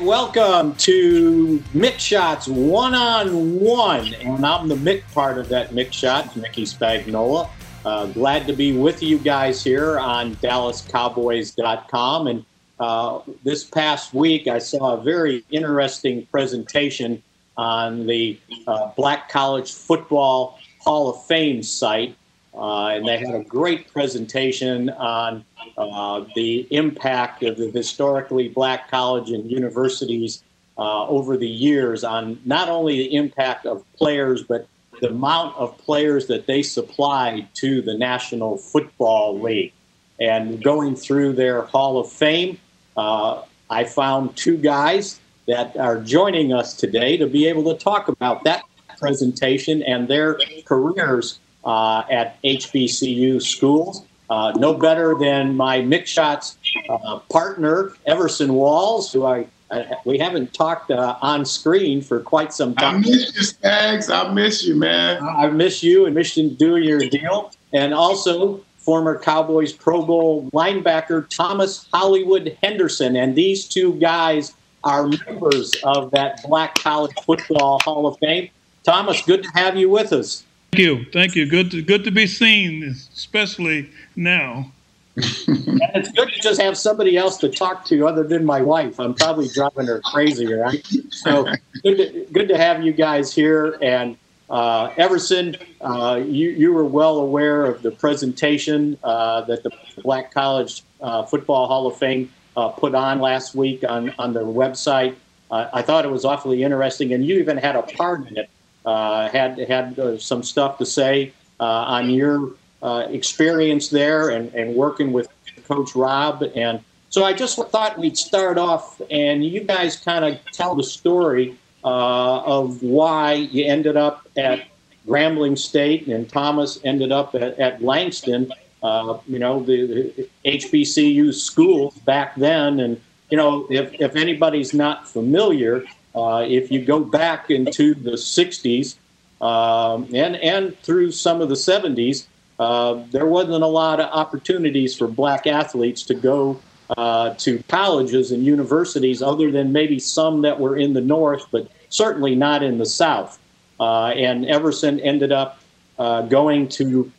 Welcome to Mick Shots One on One, and I'm the Mick part of that Mick Shot, Mickey Spagnola. Uh, glad to be with you guys here on DallasCowboys.com. And uh, this past week, I saw a very interesting presentation on the uh, Black College Football Hall of Fame site. Uh, and they had a great presentation on uh, the impact of the historically black college and universities uh, over the years on not only the impact of players, but the amount of players that they supplied to the National Football League. And going through their Hall of Fame, uh, I found two guys that are joining us today to be able to talk about that presentation and their careers uh, at HBCU schools. Uh, no better than my Mick Shots uh, partner, Everson Walls, who I, I we haven't talked uh, on screen for quite some time. I miss you, Spags. I miss you, man. I miss you and miss you doing your deal. And also former Cowboys Pro Bowl linebacker Thomas Hollywood Henderson. And these two guys are members of that Black College Football Hall of Fame. Thomas, good to have you with us. Thank you. Thank you. Good to good to be seen, especially now. and it's good to just have somebody else to talk to other than my wife. I'm probably driving her crazy, right? So good to, good to have you guys here. And uh, Everson, uh, you, you were well aware of the presentation uh, that the Black College uh, Football Hall of Fame uh, put on last week on, on their website. Uh, I thought it was awfully interesting, and you even had a part in it had had uh, some stuff to say uh, on your experience there and, and working with Coach Rob. And so I just thought we'd start off and you guys kind of tell the story of why you ended up at Grambling State and Thomas ended up at, at Langston. Uh, you know, the, the, HBCU schools back then. And, you know, if, if anybody's not familiar, uh, if you go back into the 60s um, and, and through some of the 70s, uh, there wasn't a lot of opportunities for black athletes to go uh, to colleges and universities other than maybe some that were in the north, but certainly not in the south. Uh, and Everson ended up uh, going to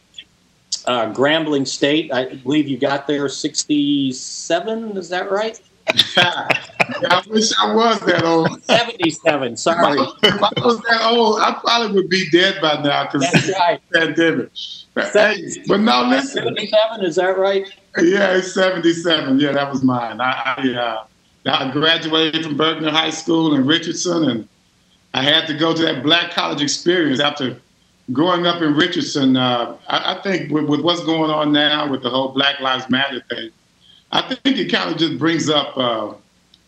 Grambling State. I believe you got there 67, is that right? I wish I was that old. 77, sorry. If I was that old, I probably would be dead by now because That's right. pandemic. Hey, but no, listen. 77, is that right? Yeah, it's 77. Yeah, that was mine. I, I, uh, I graduated from Berkner High School in Richardson, and I had to go to that black college experience after growing up in Richardson. Uh, I, I, think with, with what's going on now with the whole Black Lives Matter thing, I think it kind of just brings up uh,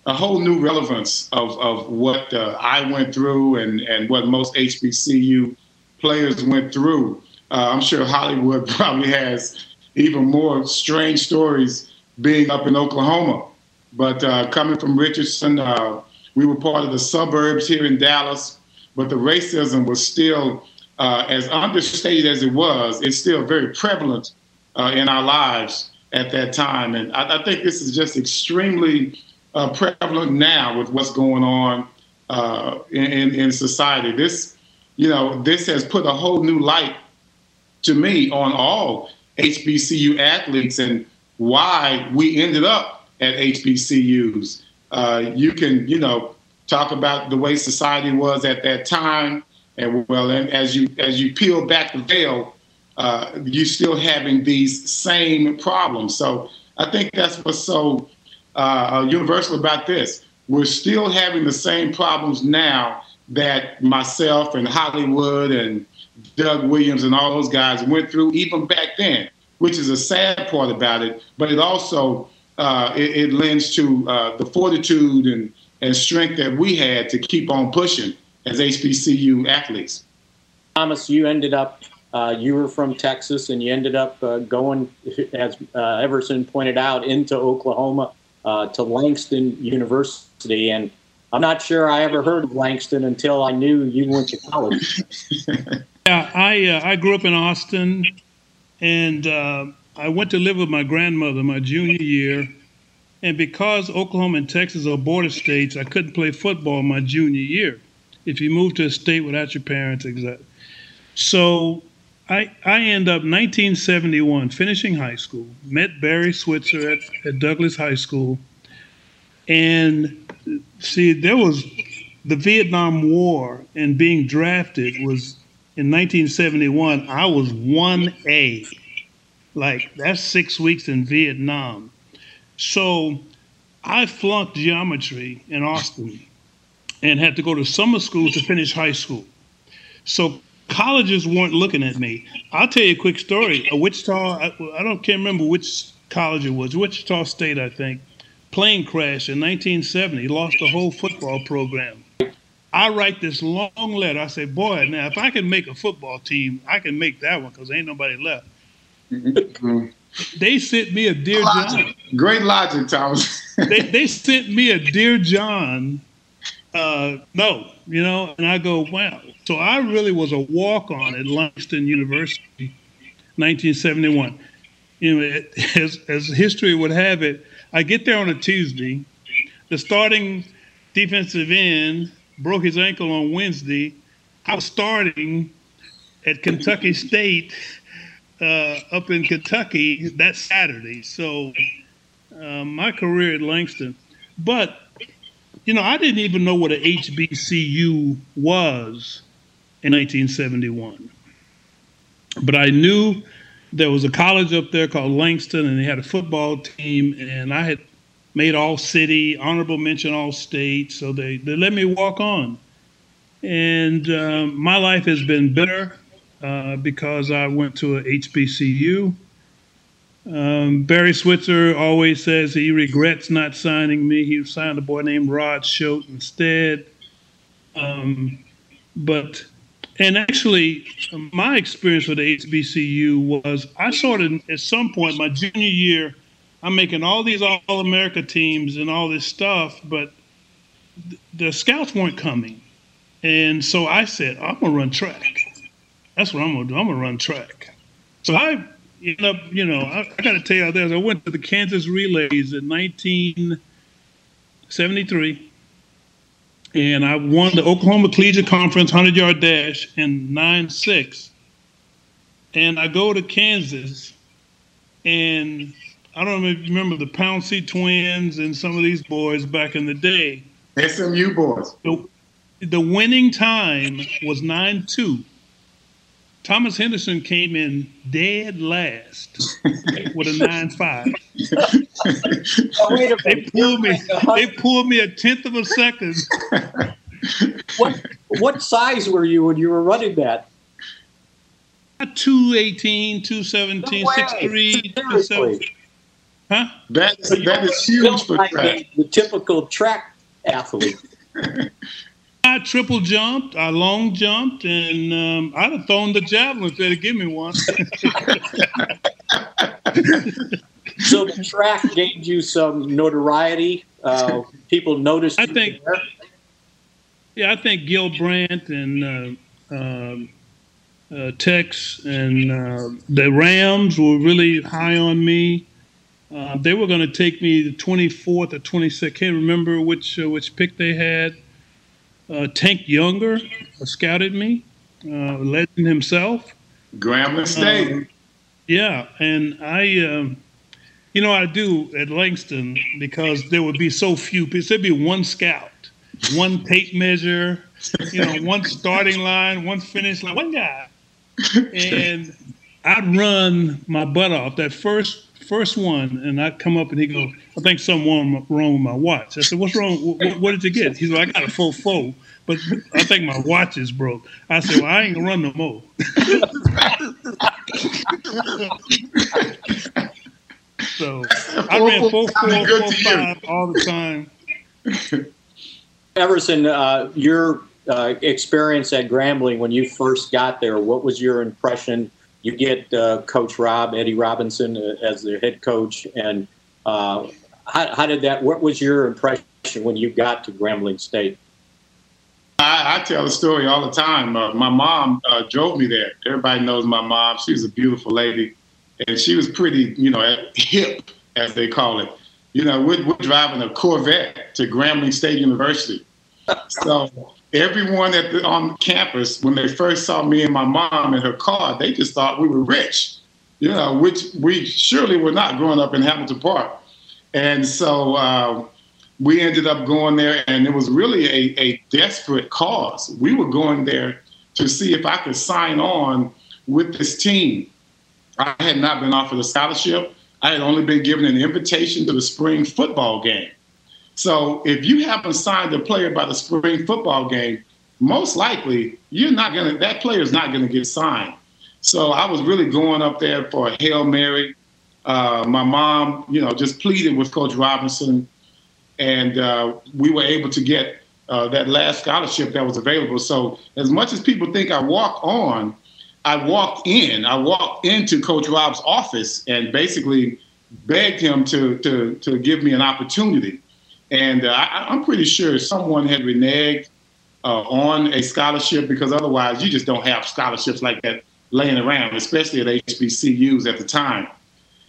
a whole new relevance of, of what uh, I went through and, and what most HBCU players went through. Uh, I'm sure Hollywood probably has even more strange stories being up in Oklahoma. But uh, coming from Richardson, uh, we were part of the suburbs here in Dallas, but the racism was still, uh, as understated as it was, it's still very prevalent in our lives at that time. And I, I think this is just extremely uh, prevalent now with what's going on uh, in, in society. This, you know, this has put a whole new light to me on all HBCU athletes and why we ended up at HBCUs. Uh, you can, you know, talk about the way society was at that time, and well, and as you as you peel back the veil, uh, you're still having these same problems. So I think that's what's so uh, universal about this. We're still having the same problems now that myself and Hollywood and Doug Williams and all those guys went through even back then, which is a sad part about it. But it also uh, it, it, lends to uh, the fortitude and, and strength that we had to keep on pushing as HBCU athletes. Thomas, you ended up uh, you were from Texas and you ended up uh, going, as uh, Everson pointed out, into Oklahoma uh, to Langston University. And I'm not sure I ever heard of Langston until I knew you went to college. yeah, I, uh, I grew up in Austin and uh, I went to live with my grandmother my junior year. And because Oklahoma and Texas are border states, I couldn't play football my junior year. If you move to a state without your parents, exactly. So I, I end up 1971 finishing high school, met Barry Switzer at, at Douglas High School. And see, there was the Vietnam War and being drafted was in 1971. I was 1A. Like, that's six weeks in Vietnam. So I flunked geometry in Austin and had to go to summer school to finish high school. So colleges weren't looking at me. I'll tell you a quick story. A Wichita, I, I don't can't remember which college it was, Wichita State, I think. Plane crash in 1970, lost the whole football program. I write this long letter. I say, boy, now if I can make a football team, I can make that one because ain't nobody left. Mm-hmm. They sent me a Dear logic. John. Great logic, Thomas. they, they sent me a Dear John uh, no, you know, and I go, wow. So I really was a walk on at Langston University, 1971. You know, as, as history would have it, I get there on a Tuesday. The starting defensive end broke his ankle on Wednesday. I was starting at Kentucky State uh, up in Kentucky that Saturday. So uh, my career at Langston. But you know, I didn't even know what a HBCU was in 1971. But I knew there was a college up there called Langston, and they had a football team, and I had made all city, honorable mention all state, so they, they let me walk on. And um, my life has been better uh, because I went to a HBCU. Um, Barry Switzer always says he regrets not signing me. He signed a boy named Rod Shoate instead. Um, but, and actually, my experience with the HBCU was I sort of, at some point, my junior year, I'm making all these All America teams and all this stuff, but the scouts weren't coming. And so I said, I'm going to run track. That's what I'm going to do. I'm going to run track. So I end up, you know, I, I got to tell you this. I went to the Kansas Relays in 1973, and I won the Oklahoma Collegiate Conference 100 yard dash in 9 6. And I go to Kansas, and I don't know if you remember the Pouncey twins and some of these boys back in the day. SMU boys. The, the winning time was 9 2. Thomas Henderson came in dead last with a nine five. Oh, They pulled me. They pulled me a tenth of a second. What what size were you when you were running that? 218, 217, No way. 6'3", Seriously. Huh? That is, that were is huge built for like track. the, the typical track athlete. I triple jumped, I long jumped, and um, I'd have thrown the javelin if they'd have given me one. So the track gained you some notoriety. Uh, people noticed. I think- there. yeah, I think Gil Brandt and uh, um uh, Tex and uh, the Rams were really high on me. Uh, they were going to take me the 24th or 26th. I Can't remember which uh, which pick they had. Uh, Tank Younger scouted me, uh, legend himself. Grambling State. Um, yeah, and I, um, you know, I do at Langston because there would be so few people. There'd be one scout, one tape measure, you know, one starting line, one finish line, one guy, and I'd run my butt off that first first one, and I'd come up and he goes, "I think something wrong, wrong with my watch." I said, "What's wrong? What, what did you get?" He's like, "I got a full four, but I think my watch is broke." I said, "Well, I ain't gonna run no more." so I ran four, four, four, to all the time. Everson, uh, your uh, experience at Grambling when you first got there, what was your impression? You get uh, Coach Rob, Eddie Robinson, uh, as their head coach, and uh, how, how did that? What was your impression when you got to Grambling State? I, I tell the story all the time. Uh, my mom uh, drove me there. Everybody knows my mom. She was a beautiful lady, and she was pretty, you know, hip, as they call it. You know, we're, we're driving a Corvette to Grambling State University. So everyone at the, on campus, when they first saw me and my mom in her car, they just thought we were rich. You know, which we surely were not growing up in Hamilton Park. And so uh, we ended up going there, and it was really a, a desperate cause. We were going there to see if I could sign on with this team. I had not been offered a scholarship. I had only been given an invitation to the spring football game. So if you haven't signed a player by the spring football game, most likely you're not gonna that player is not gonna get signed. So I was really going up there for a hail mary. Uh, my mom, you know, just pleaded with Coach Robinson, and uh, we were able to get uh, that last scholarship that was available. So as much as people think I walk on, I walked in. I walked into Coach Rob's office and basically begged him to to to give me an opportunity. And uh, I, am pretty sure someone had reneged uh, on a scholarship because otherwise you just don't have scholarships like that laying around, especially at HBCUs at the time.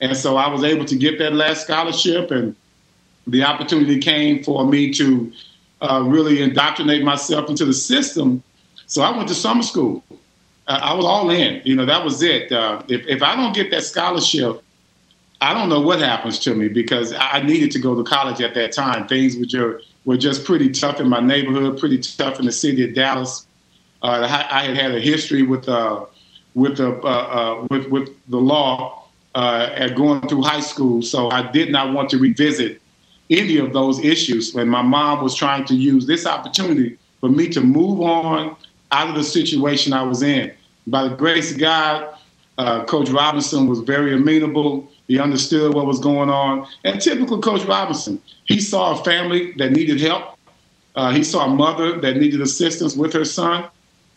And so I was able to get that last scholarship, and the opportunity came for me to uh, really indoctrinate myself into the system. So I went to summer school. I was all in. You know, that was it. Uh, if, if I don't get that scholarship, I don't know what happens to me because I needed to go to college at that time. Things were just, were just pretty tough in my neighborhood, pretty tough in the city of Dallas. Uh, I, I, had had a history with uh, with the uh, uh, with with the law uh, at going through high school, so I did not want to revisit any of those issues. When my mom was trying to use this opportunity for me to move on out of the situation I was in, by the grace of God, uh, Coach Robinson was very amenable. He understood what was going on. And typical Coach Robinson, he saw a family that needed help. Uh, he saw a mother that needed assistance with her son,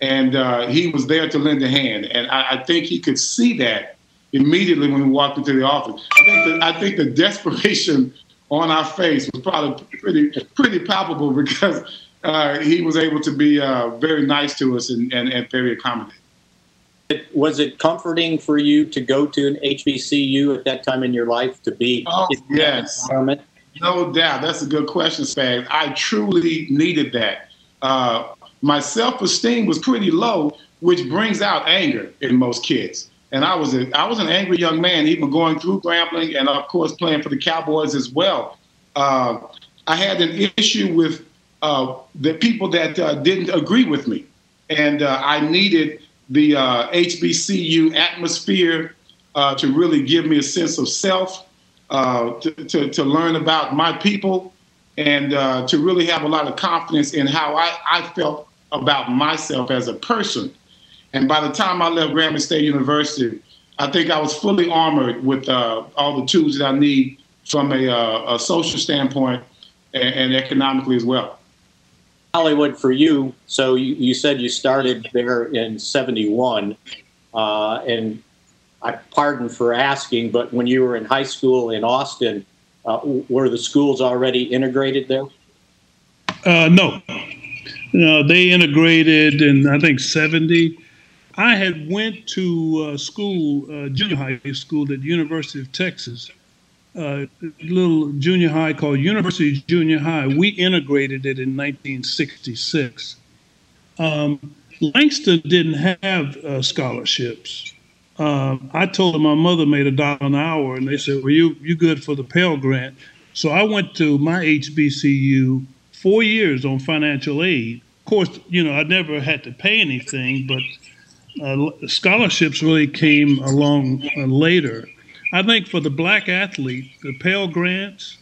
and uh, he was there to lend a hand. And I, I, think he could see that immediately when we walked into the office. I think the, I think the desperation on our face was probably pretty pretty palpable because uh, he was able to be uh, very nice to us and, and, and very accommodating was it comforting for you to go to an HBCU at that time in your life to be oh, in yes. environment? No doubt. That's a good question, Spags. I truly needed that. Uh, my self-esteem was pretty low, which brings out anger in most kids. And I was a, I was an angry young man, even going through Grambling and of course playing for the Cowboys as well. Uh, I had an issue with uh, the people that uh, didn't agree with me, and uh, I needed the uh, HBCU atmosphere uh, to really give me a sense of self, uh, to, to, to, learn about my people, and uh, to really have a lot of confidence in how I, I felt about myself as a person. And by the time I left Grambling State University, I think I was fully armored with uh, all the tools that I need from a, uh, a social standpoint and, and economically as well. Hollywood for you. So you, you said you started there in 71. Uh, and I pardon for asking, but when you were in high school in Austin, uh, were the schools already integrated there? Uh, no. No, they integrated in, I think, 70. I had went to uh, school, uh, junior high school at the University of Texas uh, little junior high called University Junior High. We integrated it in 1966. Um, Langston didn't have uh, scholarships. Uh, I told them my mother made a dollar an hour, and they said, "Well, you you good for the Pell Grant." So I went to my HBCU four years on financial aid. Of course, you know I never had to pay anything, but uh, scholarships really came along uh, later. I think for the black athlete, the Pell Grants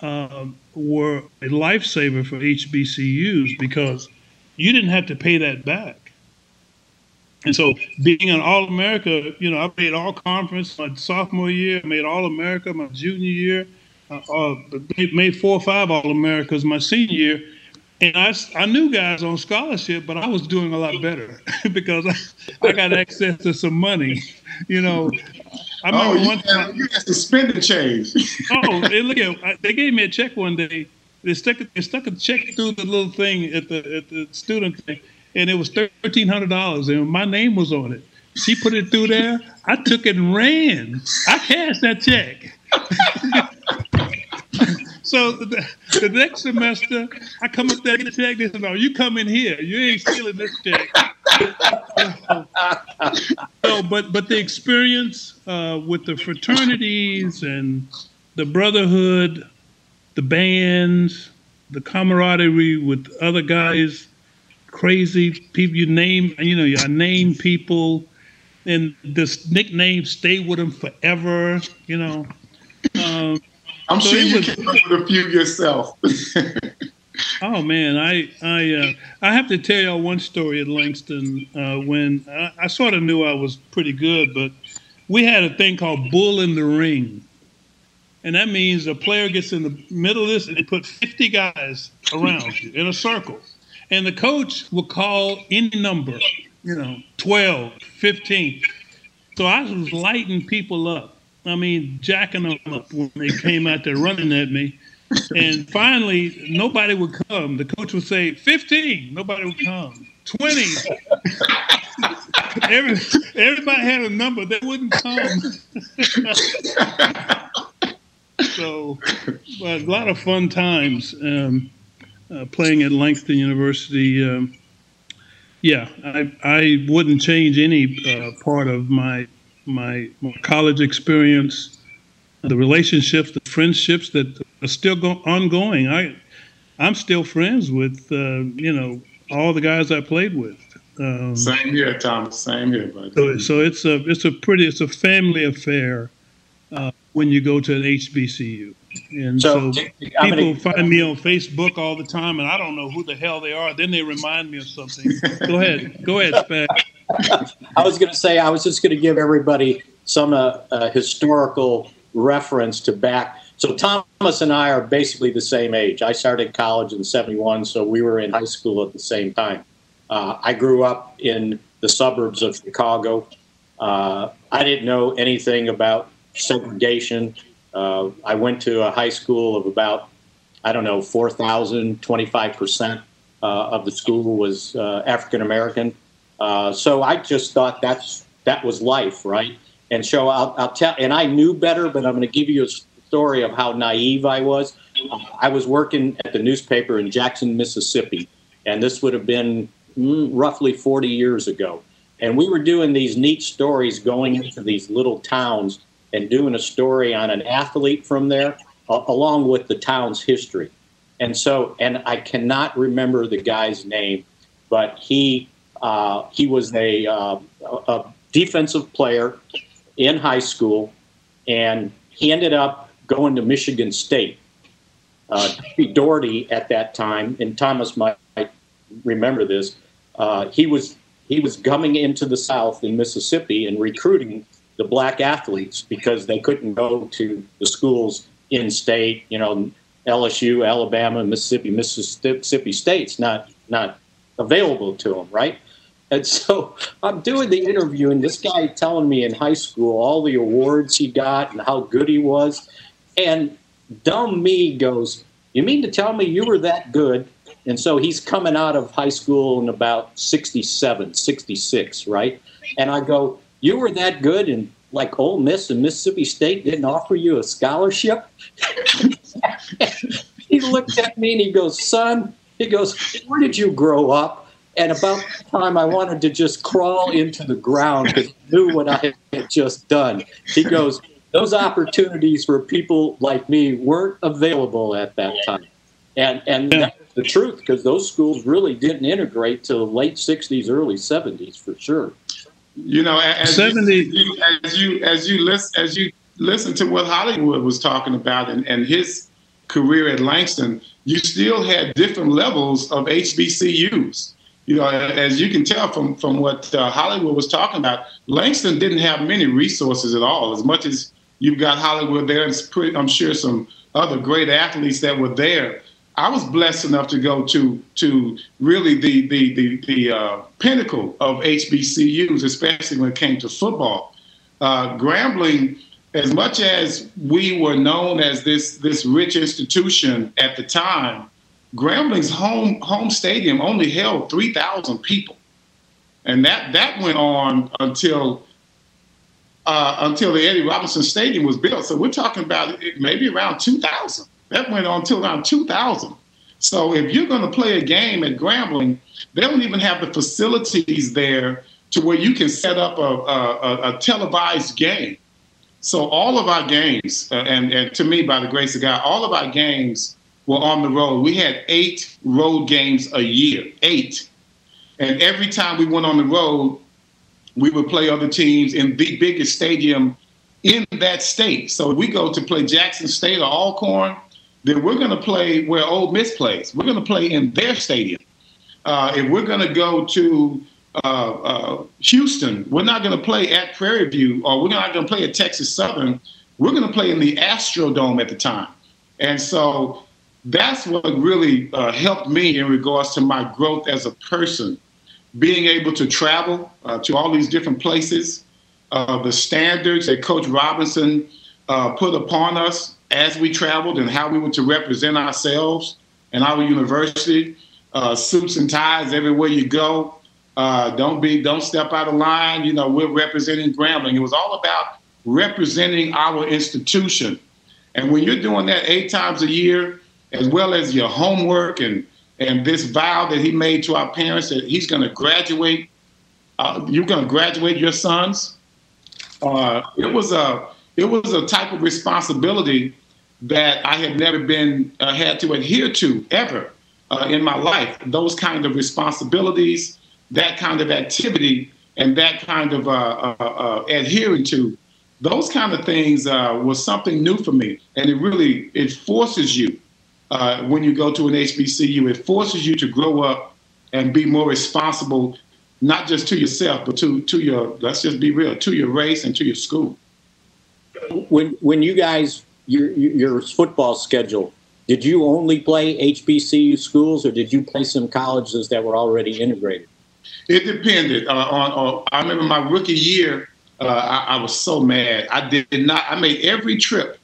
uh, were a lifesaver for HBCUs because you didn't have to pay that back. And so, being an All America, you know, I made all conference my sophomore year, I made All America my junior year, uh, uh, made four or five All Americas my senior year. And I, I knew guys on scholarship, but I was doing a lot better because I, I got access to some money. You know, I remember oh, one time you got suspended change. oh, they, look at uh, they gave me a check one day. They stuck they stuck a check through the little thing at the at the student thing, and it was thirteen hundred dollars, and my name was on it. She put it through there. I took it and ran. I cashed that check. so the, the, next semester, I come up there to check. They said, "No, you come in here. You ain't stealing this check." so, but but the experience uh, with the fraternities and the brotherhood, the bands, the camaraderie with other guys, crazy people. You name, you know, you name people, and this nickname stay with them forever. You know. Um, I'm so sure you was, came up with a few yourself. oh man, I I uh, I have to tell y'all one story at Langston uh, when I, I sort of knew I was pretty good, but we had a thing called bull in the ring. And that means a player gets in the middle of this and they put 50 guys around you in a circle. And the coach will call any number, you know, 12, 15. So I was lighting people up. I mean, jacking them up when they came out there running at me. And finally, nobody would come. The coach would say, 15. Nobody would come. 20. Every, everybody had a number. They wouldn't come. so, a lot of fun times um, uh, playing at Langston University. Um, yeah, I, I wouldn't change any uh, part of my my, my college experience, the relationships, the friendships that are still go- ongoing. I, I'm still friends with, uh, you know, all the guys I played with. Um, Same here, Thomas. Same here, buddy. So, so it's a it's a pretty it's a family affair uh, when you go to an HBCU. And so, so people gonna, find me on Facebook all the time, and I don't know who the hell they are. Then they remind me of something. go ahead, go ahead, Spag. I was going to say, I was just going to give everybody some uh, uh, historical reference to back. So Thomas and I are basically the same age. I started college in 71, so we were in high school at the same time. Uh, I grew up in the suburbs of Chicago. Uh, I didn't know anything about segregation. Uh, I went to a high school of about, I don't know, 4,000, 25% uh, of the school was African American. Uh, so I just thought that's that was life, right? And so I'll, I'll tell, and I knew better, but I'm going to give you a story of how naive I was. Uh, I was working at the newspaper in Jackson, Mississippi, and this would have been mm, roughly 40 years ago. And we were doing these neat stories going into these little towns and doing a story on an athlete from there, uh, along with the town's history. And so, and I cannot remember the guy's name, but he uh, he was a, uh, a, defensive player in high school, and he ended up going to Michigan State. Uh, Daugherty at that time, and Thomas might remember this. Uh, he was he was coming into the South in Mississippi and recruiting the black athletes because they couldn't go to the schools in state. You know, LSU, Alabama, Mississippi, Mississippi State's not not available to them, right? And so I'm doing the interview, and this guy telling me in high school all the awards he got and how good he was. And dumb me goes, You mean to tell me you were that good? And so he's coming out of high school in about 67, 66, right? And I go, You were that good, and like Ole Miss and Mississippi State didn't offer you a scholarship? he looked at me and he goes, Son, he goes, Where did you grow up? And about the time I wanted to just crawl into the ground because I knew what I had just done. He goes, Those opportunities for people like me weren't available at that time. And, and that's the truth because those schools really didn't integrate till the late 60s, early 70s for sure. You know, as 70. You, as you as you listen as you listen to what Hollywood was talking about and, and his career at Langston, you still had different levels of HBCUs you know, as you can tell from from what uh, Hollywood was talking about, Langston didn't have many resources at all. As much as you've got Hollywood there, and pretty, I'm sure some other great athletes that were there. I was blessed enough to go to to really the the the, the uh, pinnacle of HBCUs, especially when it came to football. Uh, Grambling, as much as we were known as this this rich institution at the time, Grambling's home home stadium only held three thousand people, and that that went on until uh, until the Eddie Robinson Stadium was built. So we're talking about maybe around two thousand. That went on until around 2000. So if you're going to play a game at Grambling, they don't even have the facilities there to where you can set up a, a, a televised game. So all of our games, uh, and, and to me, by the grace of God, all of our games were on the road. We had eight road games a year, eight. And every time we went on the road, we would play other teams in the biggest stadium in that state. So we go to play Jackson State or Alcorn, then we're going to play where Ole Miss plays. We're going to play in their stadium. Uh, if we're going to go to uh, uh, Houston, we're not going to play at Prairie View or we're not going to play at Texas Southern. We're going to play in the Astrodome at the time. And so that's what really uh, helped me in regards to my growth as a person being able to travel uh, to all these different places, uh, the standards that Coach Robinson uh, put upon us as we traveled and how we were to represent ourselves and our university, uh, suits and ties everywhere you go. Uh, don't be, don't step out of line. You know, we're representing Grambling. It was all about representing our institution. And when you're doing that eight times a year, as well as your homework and and this vow that he made to our parents that he's going to graduate, uh, you're going to graduate your sons. Uh, it was a it was a type of responsibility that I had never been uh, had to adhere to ever uh, in my life. Those kind of responsibilities, that kind of activity, and that kind of uh, uh, adhering to those kind of things was something new for me, and it really it forces you uh, when you go to an HBCU. It forces you to grow up and be more responsible, not just to yourself, but to to your let's just be real, to your race and to your school. When when you guys your your football schedule, did you only play HBCU schools, or did you play some colleges that were already integrated? It depended. Uh, on, on, I remember my rookie year, uh, I, I was so mad. I did not. I made every trip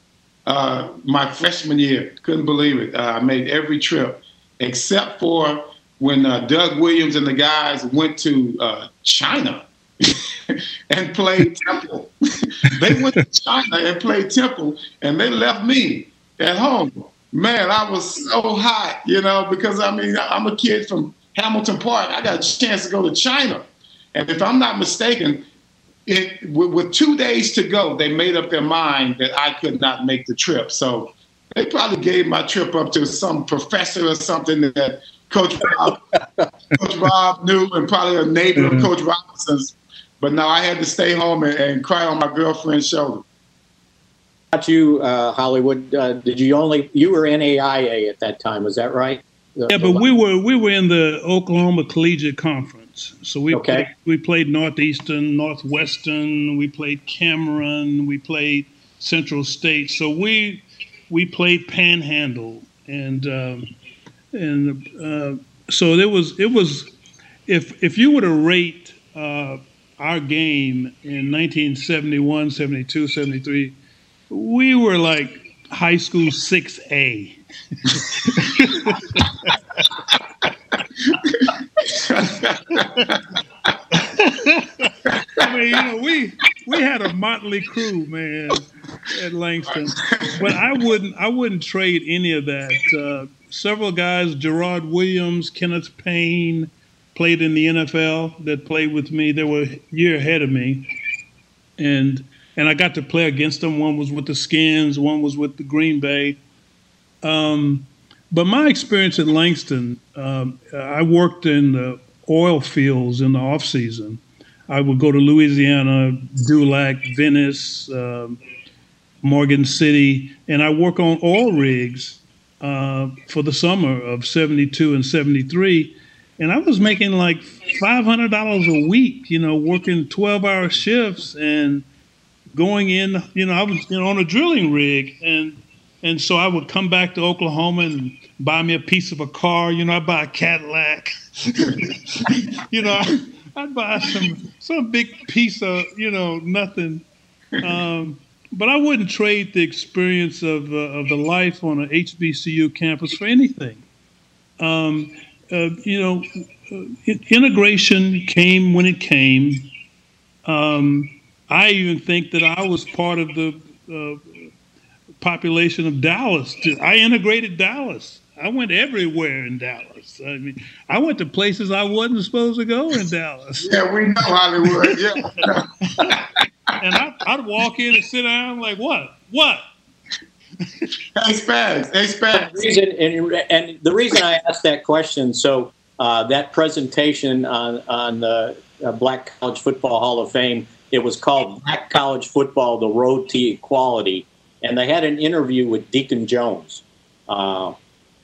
uh, my freshman year. Couldn't believe it. Uh, I made every trip except for when uh, Doug Williams and the guys went to uh, China and played Temple. they went to China and played Temple, and they left me at home. Man, I was so hot, you know, because I mean, I'm a kid from Hamilton Park. I got a chance to go to China. And if I'm not mistaken, it, with, with, two days to go, they made up their mind that I could not make the trip. So they probably gave my trip up to some professor or something that Coach Rob, Coach Rob knew, and probably a neighbor mm-hmm. of Coach Robinson's. But now I had to stay home and, and cry on my girlfriend's shoulder. About you, uh, Hollywood, uh, did you only you were NAIA at that time? Was that right? yeah, but we were we were in the Oklahoma Collegiate Conference. So we okay. played, we played Northeastern, Northwestern, we played Cameron, we played Central State. So we we played Panhandle, and um, and uh, so there was it was if if you were to rate uh, our game in 1971, 72, 73, we were like high school 6A. I mean, you know, we we had a motley crew, man, at Langston. But I wouldn't I wouldn't trade any of that. Uh, several guys, Gerard Williams, Kenneth Payne, played in the NFL that played with me. They were a year ahead of me, and and I got to play against them. One was with the Skins, one was with the Green Bay. Um, but my experience at Langston, um, I worked in the oil fields in the off season. I would go to Louisiana, Dulac, Venice, uh, Morgan City, and I work on oil rigs uh, for the summer of 72 and 73. And I was making like $500 a week, you know, working 12 hour shifts and going in, you know, I was you know, on a drilling rig. And, and so I would come back to Oklahoma and buy me a piece of a car. You know, I'd buy a Cadillac. you know, I'd buy some some big piece of you know nothing. Um, but I wouldn't trade the experience of uh, of the life on an HBCU campus for anything. Um, uh, you know, integration came when it came. Um, I even think that I was part of the uh, population of Dallas. I integrated Dallas. I went everywhere in Dallas. I mean, I went to places I wasn't supposed to go in Dallas. Yeah, we know Hollywood. Yeah. and I, would walk in and sit down like, what? What? hey, Spags. Hey, Spags. Reason, and, and, the reason I asked that question, so uh, that presentation on, on the uh, Black College Football Hall of Fame, it was called Black College Football, The Road to Equality. And they had an interview with Deacon Jones. Uh,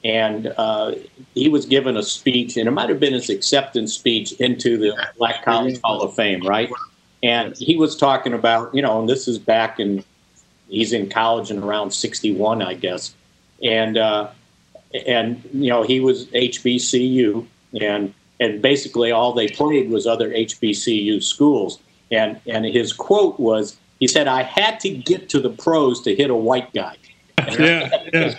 and uh, he was given a speech, and it might have been his acceptance speech into the Black College Hall of Fame, right? And he was talking about, you know, and this is back in, he's in college in around 61, I guess. And, uh, and you know, he was HBCU, and, and basically all they played was other HBCU schools. And, and his quote was, he said, I had to get to the pros to hit a white guy yeah, yeah.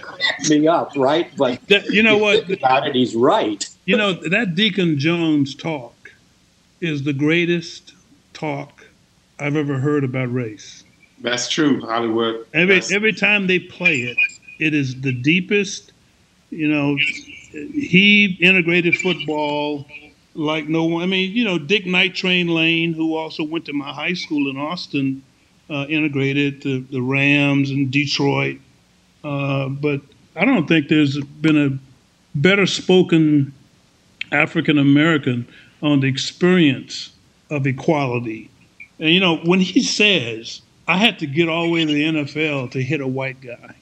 me up, right? But that, you know what? About it, he's right. You know that Deacon Jones talk is the greatest talk I've ever heard about race. That's true, Hollywood. Every That's... every time they play it, it is the deepest. You know, he integrated football like no one. I mean, you know, Dick Night Train Lane, who also went to my high school in Austin, uh, integrated the, the Rams and Detroit uh, but I don't think there's been a better spoken African American on the experience of equality. And you know, when he says, I had to get all the way to the NFL to hit a white guy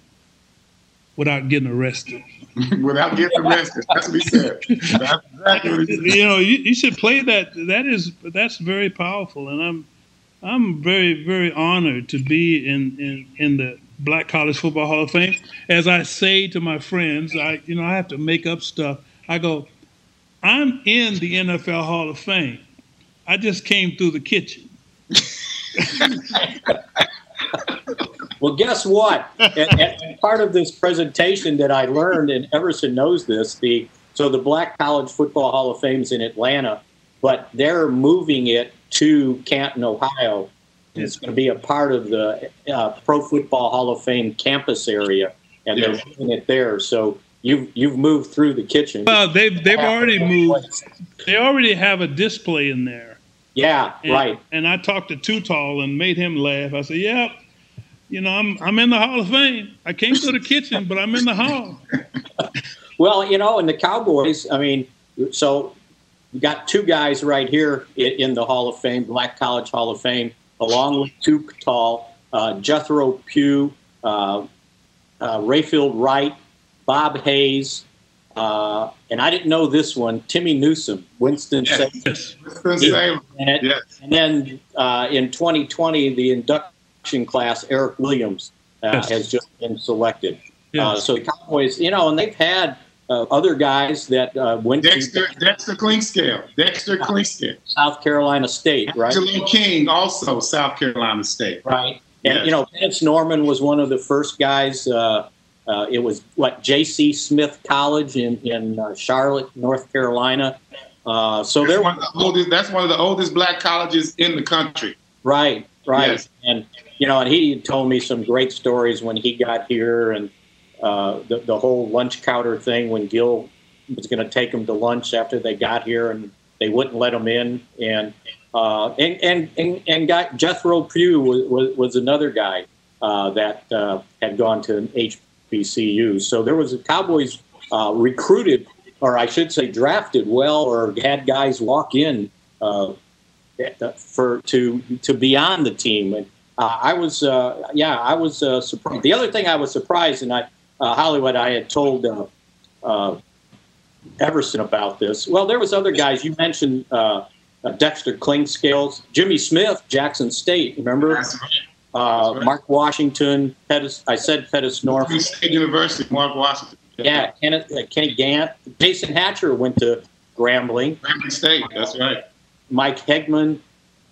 without getting arrested. without getting arrested. That's what he said. That's exactly what he said. You know, you, you, should play that. That is that's very powerful, and I'm I'm very very honored to be in in in the Black College Football Hall of Fame. As I say to my friends, I you know I have to make up stuff. I go, I'm in the NFL Hall of Fame. I just came through the kitchen. well, guess what? and, and part of this presentation that I learned, and Everson knows this, the so the Black College Football Hall of Fame is in Atlanta, but they're moving it to Canton, Ohio it's going to be a part of the uh, Pro Football Hall of Fame campus area, and they're doing it there. So you've you've moved through the kitchen. Well, they've they've already moved. They already have a display in there. Yeah, and, right. And I talked to Too Tall and made him laugh. I said, "Yep, you know, I'm I'm in the Hall of Fame. I came to the kitchen, but I'm in the hall." well, you know, and the Cowboys. I mean, so got two guys right here in, in the Hall of Fame, Black College Hall of Fame along with Too Tall, uh, Jethro Pugh, uh, uh, Rayfield Wright, Bob Hayes, uh, and I didn't know this one, Timmy Newsome, Winston yes. Salem. Yes. And, yes. and then uh, in 2020, the induction class, Eric Williams, uh, yes. has just been selected. Yes. so the Cowboys, you know, and they've had uh, other guys that uh, went Dexter, to Dexter Clinkscale, Dexter Clinkscale, South Carolina State, right? Angelo King, also South Carolina State, right? And yes. you know, Vance Norman was one of the first guys. Uh, uh it was what J.C. Smith College in in uh, Charlotte, North Carolina. Uh, so that's there, one the oldest, that's one of the oldest black colleges in the country. Right, right, yes. and you know, and he told me some great stories when he got here and uh, the, the whole lunch counter thing when Gil was going to take them to lunch after they got here and they wouldn't let them in. And uh, and, and, and, and got Jethro Pugh was, was, another guy uh, that uh, had gone to an HBCU. So there was a Cowboys uh, recruited, or I should say drafted well, or had guys walk in uh, for to to be on the team. And uh, I was, yeah, I was surprised. The other thing I was surprised, and I uh, Hollywood, I had told uh, uh, Everson about this. Well, there was other guys. You mentioned uh, uh, Dexter Clinkscales, Jimmy Smith, Jackson State. Remember? Uh, right. Mark Washington. Pettis, I said Pettis North. State University. Mark Washington. Yeah, Kenneth, Kenny Gant. Jason Hatcher went to Grambling. Grambling State. That's right. Mike Hegman.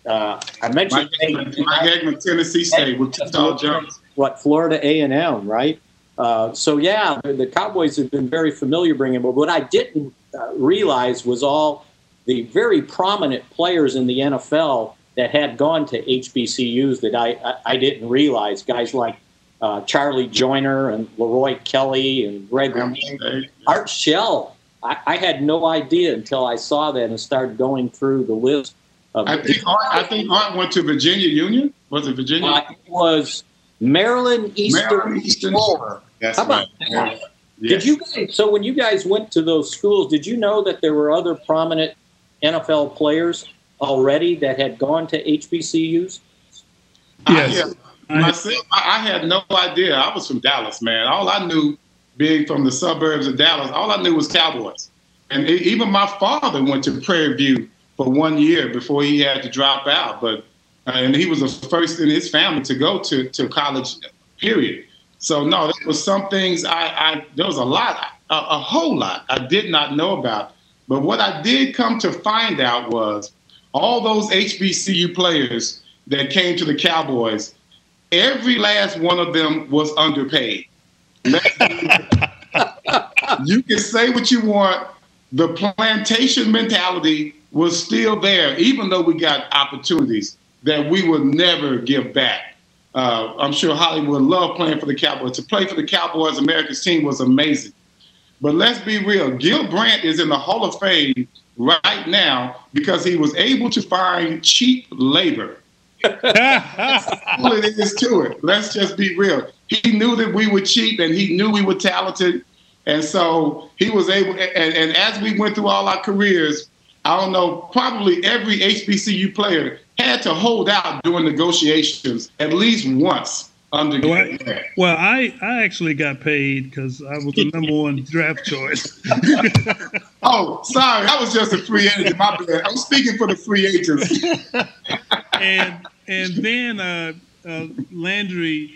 I mentioned Mike Hegman, Mike Hegman Tennessee State with Tou Jones. What Florida A and M, right? Uh, so yeah, the Cowboys have been very familiar bringing. But what I didn't uh, realize was all the very prominent players in the NFL that had gone to HBCUs that I, I, I didn't realize. Guys like uh, Charlie Joiner and Leroy Kelly and Greg Art Shell. I, I, had no idea until I saw that and started going through the list. Of I think Art, I think Art went to Virginia Union. Was it Virginia? Uh, it was Maryland Eastern, Maryland Eastern Shore. That's How about right. that? Yes. Did you guys, so when you guys went to those schools, did you know that there were other prominent NFL players already that had gone to HBCUs? Yes. I, myself, I had no idea. I was from Dallas, man. All I knew, being from the suburbs of Dallas, all I knew was Cowboys. And even my father went to Prairie View for one year before he had to drop out. But and he was the first in his family to go to, to college. Period. So no, there was some things I, I there was a lot, a, a whole lot I did not know about. But what I did come to find out was all those HBCU players that came to the Cowboys, every last one of them was underpaid. you can say what you want. The plantation mentality was still there, even though we got opportunities that we would never give back. Uh, I'm sure Hollywood loved playing for the Cowboys. To play for the Cowboys, America's team was amazing. But let's be real. Gil Brandt is in the Hall of Fame right now because he was able to find cheap labor. That's all it is to it. Let's just be real. He knew that we were cheap and he knew we were talented. And so he was able, and, and as we went through all our careers, I don't know, probably every HBCU player had to hold out during negotiations at least once under. Well, well I, I actually got paid because I was the number one draft choice. oh, sorry, I was just a free agent. My bad. I'm speaking for the free agents. and and then uh, uh, Landry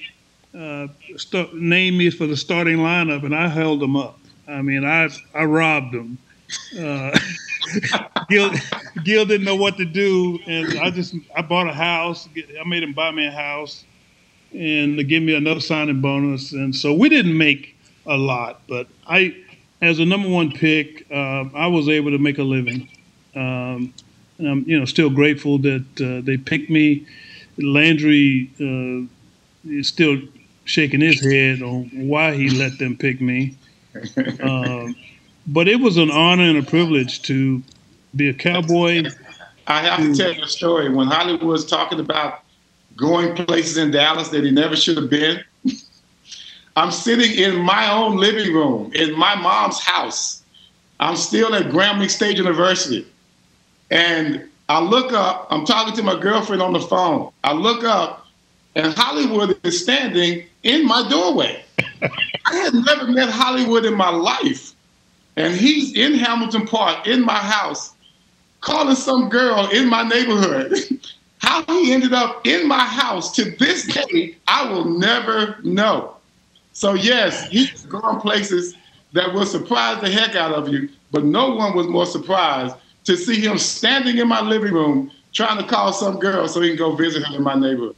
uh, st- named me for the starting lineup, and I held him up. I mean, I I robbed him. Gil, Gil didn't know what to do, and I just I bought a house. I made him buy me a house, and to give me another signing bonus. And so we didn't make a lot, but I, as a number one pick, uh, I was able to make a living. Um, and I'm you know still grateful that uh, they picked me. Landry uh, is still shaking his head on why he let them pick me. Um, but it was an honor and a privilege to be a cowboy. I have to mm. tell you a story. When Hollywood was talking about going places in Dallas that he never should have been, I'm sitting in my own living room in my mom's house. I'm still at Grambling State University. And I look up, I'm talking to my girlfriend on the phone. I look up, and Hollywood is standing in my doorway. I had never met Hollywood in my life. And he's in Hamilton Park in my house calling some girl in my neighborhood. How he ended up in my house to this day, I will never know. So, yes, he's gone places that will surprise the heck out of you, but no one was more surprised to see him standing in my living room trying to call some girl so he can go visit her in my neighborhood.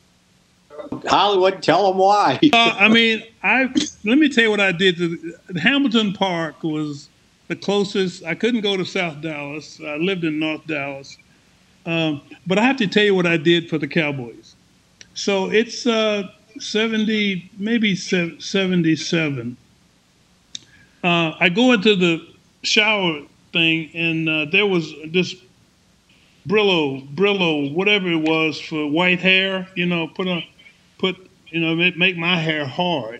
Hollywood, tell them why. uh, I mean, I let me tell you what I did. To, Hamilton Park was the closest. I couldn't go to South Dallas. I lived in North Dallas. Um, but I have to tell you what I did for the Cowboys. So it's uh, 70, maybe 77. Uh, I go into the shower thing, and uh, there was this Brillo, Brillo, whatever it was for white hair. You know, put on, put, you know, make, my hair hard.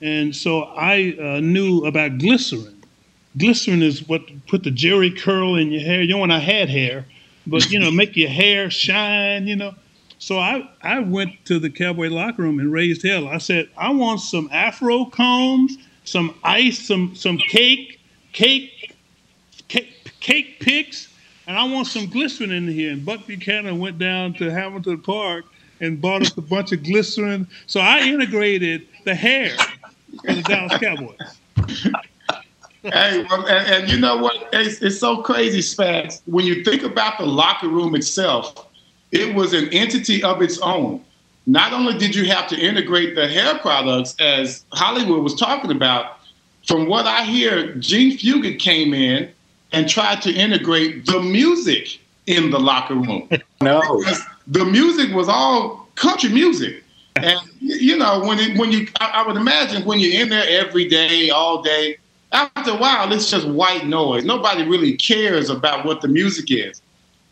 And so I uh, knew about glycerin glycerin is what put the Jheri curl in your hair. You know, when I had hair, but you know, make your hair shine. You know, so I I went to the cowboy locker room and raised hell. I said I want some afro combs, some ice, some some cake, cake, cake, cake picks, and I want some glycerin in here. And Buck Buchanan went down to Hamilton Park and bought us a bunch of glycerin. So I integrated the hair for the Dallas Cowboys hey, well, and, and, you know what? It's, it's so crazy, Spags. When you think about the locker room itself, it was an entity of its own. Not only did you have to integrate the hair products, as Hollywood was talking about, from what I hear, Jean Fugett came in and tried to integrate the music in the locker room. No. Because the music was all country music. and you know when it, when you I, I would imagine when you're in there every day, all day, after a while it's just white noise. Nobody really cares about what the music is.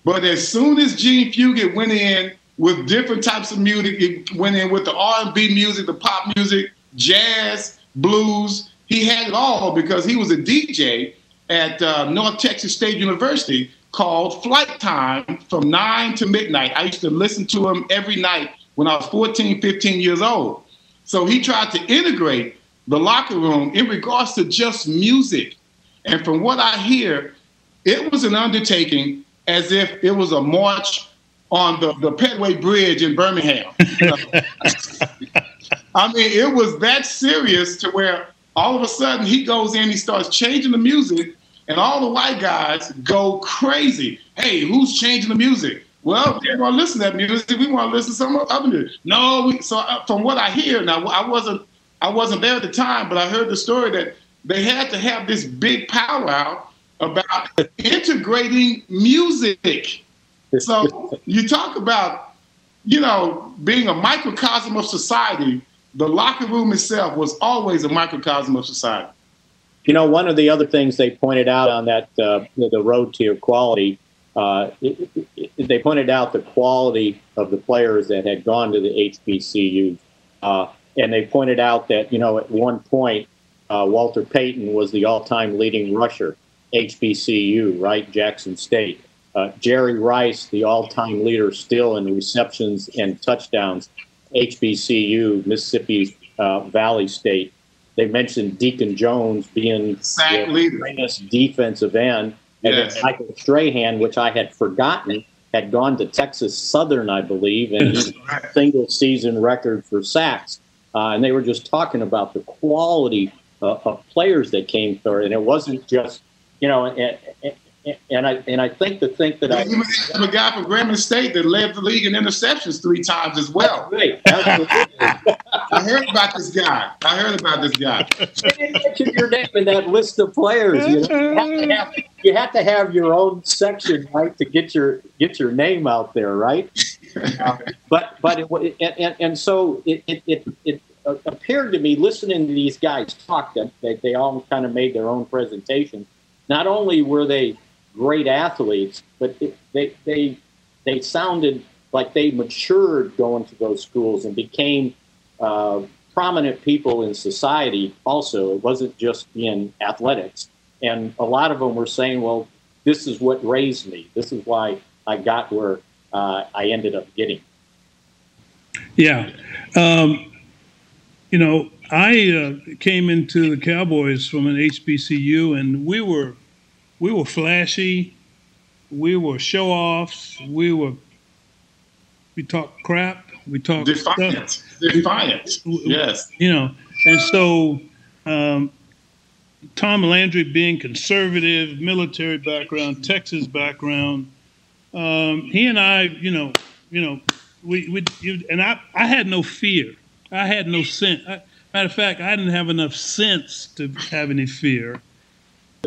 But as soon as Jean Fugett went in with different types of music, it went in with the R&B music, the pop music, jazz, blues. He had it all because he was a DJ at uh, North Texas State University called Flight Time from 9 to midnight. I used to listen to him every night when I was 14, 15 years old. So he tried to integrate the locker room in regards to just music. And from what I hear, it was an undertaking as if it was a march on the, the Pettus Bridge in Birmingham. I mean, it was that serious to where all of a sudden he goes in, he starts changing the music, and all the white guys go crazy. Hey, who's changing the music? Well, we want to listen to that music. We want to listen to some other music. No, we, so uh, from what I hear now, I wasn't I wasn't there at the time, but I heard the story that they had to have this big powwow about integrating music. So you talk about, you know, being a microcosm of society. The locker room itself was always a microcosm of society. You know, one of the other things they pointed out on that uh, the road to equality, uh, it, it, they pointed out the quality of the players that had gone to the HBCU, uh, and they pointed out that you know at one point uh, Walter Payton was the all-time leading rusher, HBCU, right, Jackson State. Uh, Jerry Rice, the all-time leader still in receptions and touchdowns, HBCU, Mississippi uh, Valley State. They mentioned Deacon Jones being Sack the leader. greatest defensive end, and Yes. then Michael Strahan, which I had forgotten, had gone to Texas Southern, I believe, and he single season record for sacks. Uh, and they were just talking about the quality uh, of players that came through, and it wasn't just you know. And, and, and I and I think the think that I You have a guy from Grambling State that led the league in interceptions three times as well. Right. I heard about this guy. I heard about this guy. They didn't mention your name in that list of players. You, know? you, have to have, you have to have your own section, right, to get your get your name out there, right? But but it, and, and, and so it it, it, it uh, appeared to me listening to these guys talk that they, they all kind of made their own presentation. Not only were they great athletes, but it, they they they sounded like they matured going to those schools and became uh, prominent people in society. Also, it wasn't just in athletics, and a lot of them were saying, "Well, this is what raised me. This is why I got where uh, I ended up getting." Yeah. Um, you know, I uh, came into the Cowboys from an HBCU, and we were we were flashy, we were show offs, we were we talked crap, we talked stuff, Defiant. Defiant. Yes. you know, and so um, Tom Landry being conservative, military background, Texas background, um, he and I, you know, you know, we, we and I, I had no fear. I had no sense. I, matter of fact, I didn't have enough sense to have any fear.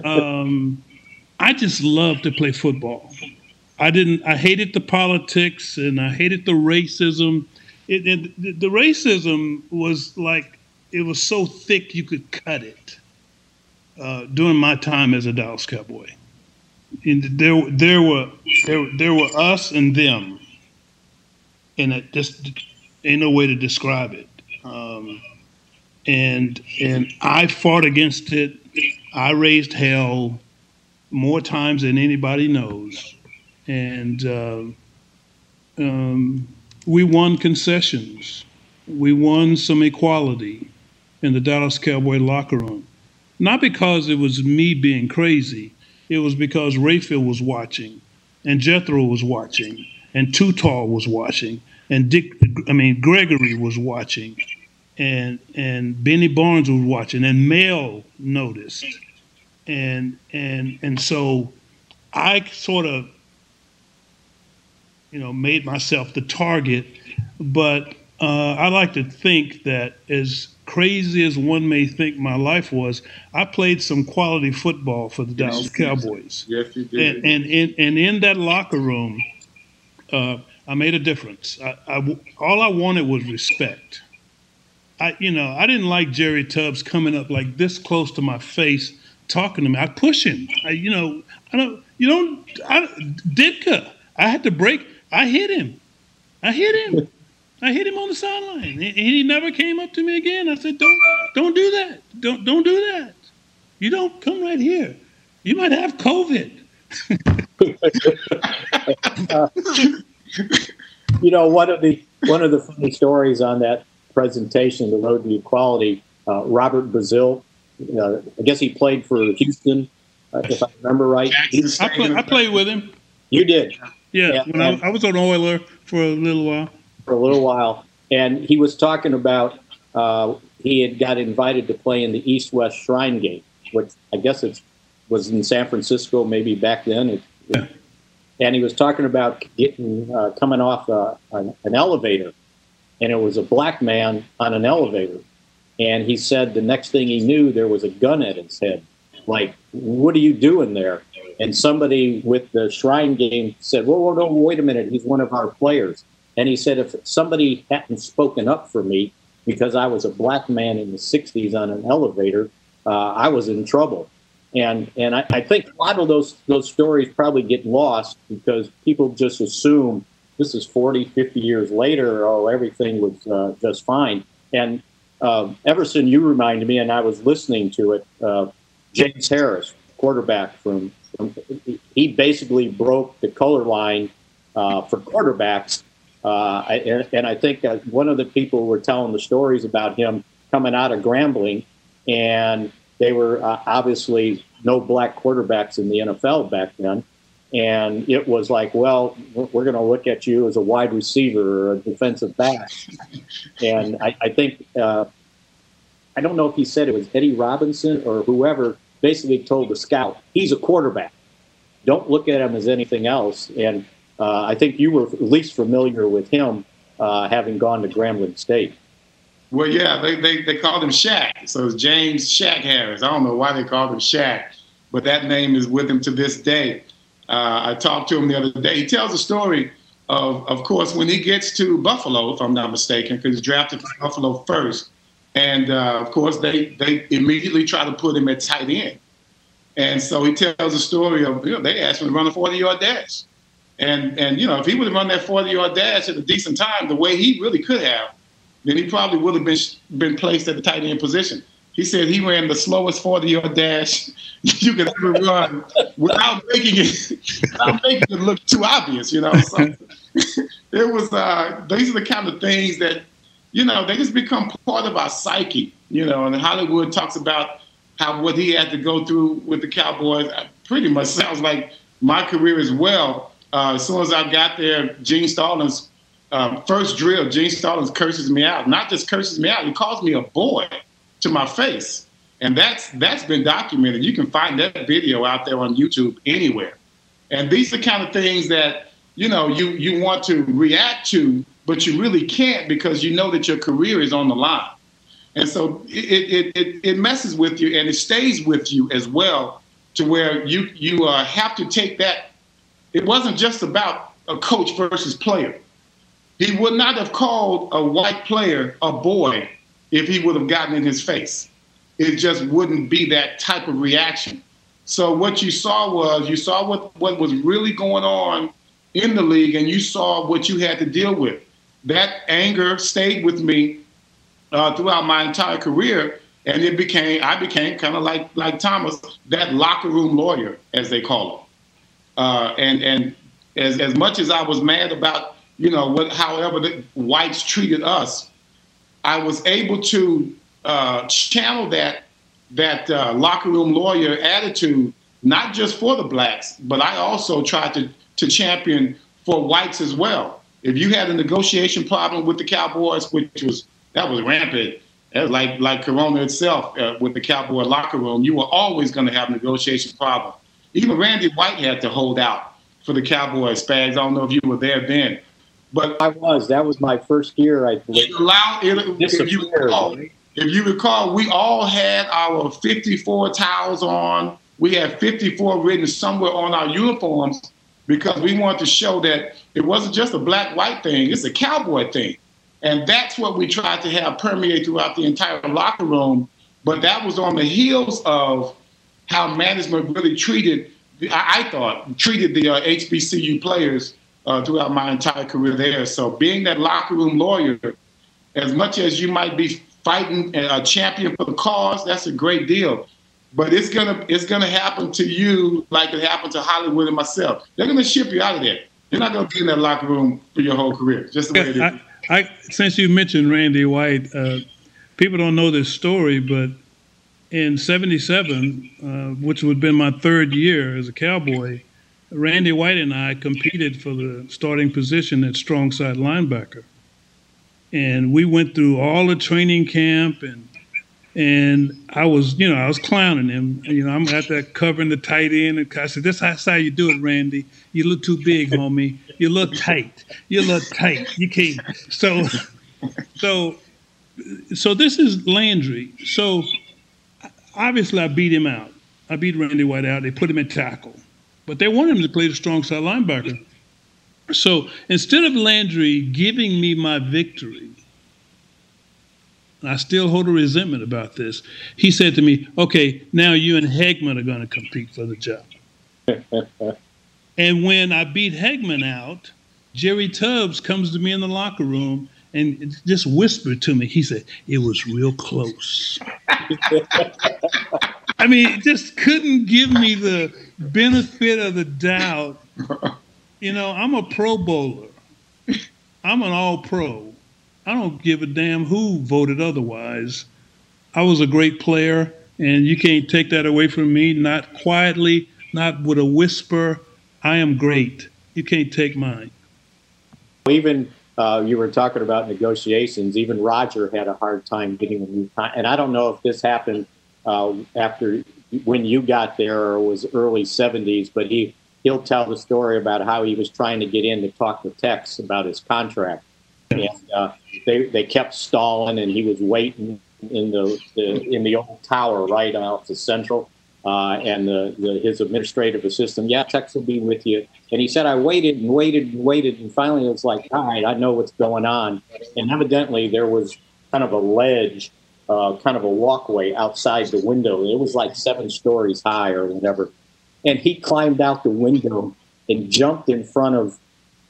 Um, I just loved to play football. I didn't. I hated the politics and I hated the racism. It, it, the, the racism was like it was so thick you could cut it. Uh, during my time as a Dallas Cowboy, and there there were there, there were us and them, and it just ain't no way to describe it. Um, and and I fought against it. I raised hell more times than anybody knows, and uh, um, we won concessions. We won some equality in the Dallas Cowboy locker room, not because it was me being crazy. It was because Raphael was watching, and Jethro was watching, and Too Tall was watching, and Dick. I mean Gregory was watching, and and Benny Barnes was watching, and Mel noticed, and and and so I sort of, you know, made myself the target. But uh, I like to think that as crazy as one may think my life was, I played some quality football for the Dallas Cowboys Yes, you did. and and in and in that locker room, uh, I made a difference. I, I, all I wanted was respect. I, you know, I didn't like Jerry Tubbs coming up like this close to my face, talking to me. I push him. I, you know, I don't, you don't, I, Ditka. I had to break. I hit him. I hit him. I hit him on the sideline. and he never came up to me again. I said, "Don't, don't do that. Don't, don't do that. You don't come right here. You might have COVID." uh, you know, one of the one of the funny stories on that presentation, the road to equality, uh, Robert Brazile. Uh, I guess he played for Houston, uh, if I remember right. I, play, I, played with him. You did. Yeah, when I, I, was an Oiler for a little while. For a little while, and he was talking about uh, he had got invited to play in the East-West Shrine Game, which I guess it was in San Francisco, maybe back then. It, and he was talking about getting uh, coming off uh, an, an, elevator, and it was a black man on an elevator, and he said the next thing he knew there was a gun at his head. Like, what are you doing there? And somebody with the Shrine game said, "Well, well, no, wait a minute. He's one of our players." And he said, if somebody hadn't spoken up for me because I was a black man in the '60s on an elevator, uh, I was in trouble. And and I, I, think a lot of those those stories probably get lost because people just assume this is 40, 50 years later, oh, everything was uh, just fine. And uh, Everson, you reminded me, and I was listening to it. Uh, James Harris, quarterback from, from, he basically broke the color line uh, for quarterbacks. Uh, and, and, I think one of the people were telling the stories about him coming out of Grambling and they were uh, obviously no black quarterbacks in the NFL back then. And it was like, well, we're going to look at you as a wide receiver or a defensive back. and I, I think, uh, I don't know if he said it was Eddie Robinson or whoever basically told the scout, he's a quarterback. Don't look at him as anything else. And uh, I think you were at least familiar with him uh, having gone to Grambling State. Well, yeah, they, they, they called him Shack. So it's James Shack Harris. I don't know why they called him Shack, but that name is with him to this day. Uh, I talked to him the other day. He tells a story of, of course, when he gets to Buffalo, if I'm not mistaken, because he's drafted for Buffalo first. And uh, of course, they, they immediately try to put him at tight end. And so he tells a story of, you know, they asked him to run a 40 yard dash. And, and, you know, if he would have run that 40 yard dash at a decent time, the way he really could have, then he probably would have been been placed at the tight end position. He said he ran the slowest 40 yard dash you could ever run without making it without making it look too obvious, you know. So it was uh, these are the kind of things that, you know, they just become part of our psyche, you know, and Hollywood talks about how what he had to go through with the Cowboys uh, pretty much sounds like my career as well. Uh, as soon as I got there, Gene Stallings um, first drill, Gene Stallings curses me out. Not just curses me out, he calls me a boy to my face. And that's that's been documented. You can find that video out there on YouTube anywhere. And these are the kind of things that, you know, you you want to react to, but you really can't because you know that your career is on the line. And so it, it, it, it messes with you and it stays with you as well to where you, you uh, have to take that. It wasn't just about a coach versus player he would not have called a white player a boy if he would have gotten in his face. It just wouldn't be that type of reaction. So what you saw was you saw what, what was really going on in the league and you saw what you had to deal with. That anger stayed with me uh, throughout my entire career. And it became, I became kind of like, like Thomas, that locker room lawyer, as they call him. Uh, and and as, as much as I was mad about you know, what, however the whites treated us, I was able to uh, channel that that uh, locker room lawyer attitude, not just for the blacks, but I also tried to to champion for whites as well. If you had a negotiation problem with the Cowboys, which was that was rampant, was like like Corona itself uh, with the Cowboy locker room, you were always going to have negotiation problem. Even Randy White had to hold out for the Cowboys. Spags, I don't know if you were there then, but I was. That was my first year. I believe. Allowed, if, you recall, if you recall, we all had our 54 towels on. We had 54 written somewhere on our uniforms, because we wanted to show that it wasn't just a black white thing, it's a cowboy thing. And that's what we tried to have permeate throughout the entire locker room. But that was on the heels of how management really treated, I, I thought, treated the uh, HBCU players uh, throughout my entire career there. So being that locker room lawyer, as much as you might be fighting a champion for the cause, that's a great deal. But it's gonna it's gonna happen to you like it happened to Hollywood and myself. They're gonna ship you out of there. You're not gonna be in that locker room for your whole career. Just the way it is. I, I, since you mentioned Randy White, uh, people don't know this story, but in '77, uh, which would have been my third year as a Cowboy, Randy White and I competed for the starting position at strong side linebacker. And we went through all the training camp and and I was, you know, I was clowning him. You know, I'm out there covering the tight end, and I said, "This is how you do it, Randy. You look too big, homie. You look tight. You look tight. You can't." So, so, so this is Landry. So, obviously, I beat him out. I beat Randy White out. They put him at tackle but they want him to play the strong side linebacker. So instead of Landry giving me my victory, and I still hold a resentment about this, he said to me, Okay, now you and Hegman are going to compete for the job. and when I beat Hegman out, Jerry Tubbs comes to me in the locker room and just whispered to me. He said, It was real close. I mean, just couldn't give me the benefit of the doubt. You know, I'm a pro bowler. I'm an all pro. I don't give a damn who voted otherwise. I was a great player, and you can't take that away from me, not quietly, not with a whisper. I am great. You can't take mine. Even uh, you were talking about negotiations. Even Roger had a hard time getting a new time. And I don't know if this happened uh, after when you got there or was early 70s, but he he'll tell the story about how he was trying to get in to talk to Tex about his contract, and uh, they they kept stalling, and he was waiting in the, the in the old tower right out to Central. Uh, and the, the, his administrative assistant, yeah, Tex will be with you. And he said, I waited and waited and waited, and finally it was like, all right, I know what's going on. And evidently there was kind of a ledge uh, kind of a walkway outside the window. It was like seven stories high or whatever. And he climbed out the window and jumped in front of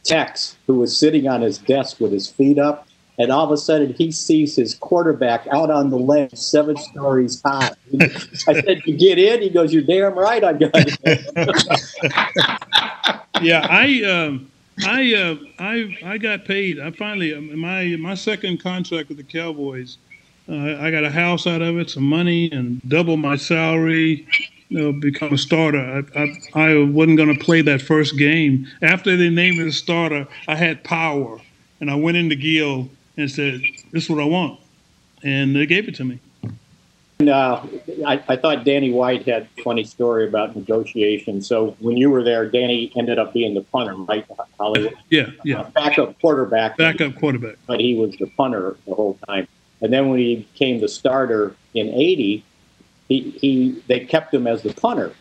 Tex, who was sitting on his desk with his feet up. And all of a sudden, he sees his quarterback out on the ledge, seven stories high. I said, "You get in?" He goes, "You're damn right, I got it." yeah, I, um, I, uh, I, I got paid. I finally my my second contract with the Cowboys. Uh, I got a house out of it, some money, and double my salary. You know, become a starter. I, I, I wasn't going to play that first game. After they named me the starter, I had power, and I went into Gil and said, "This is what I want," and they gave it to me. And, uh, I, I, thought Danny White had a funny story about negotiation. So when you were there, Danny ended up being the punter, right? Hollywood. Yeah, yeah. Uh, backup quarterback. Backup quarterback. But he was the punter the whole time. And then when he became the starter in 80, he, he they kept him as the punter,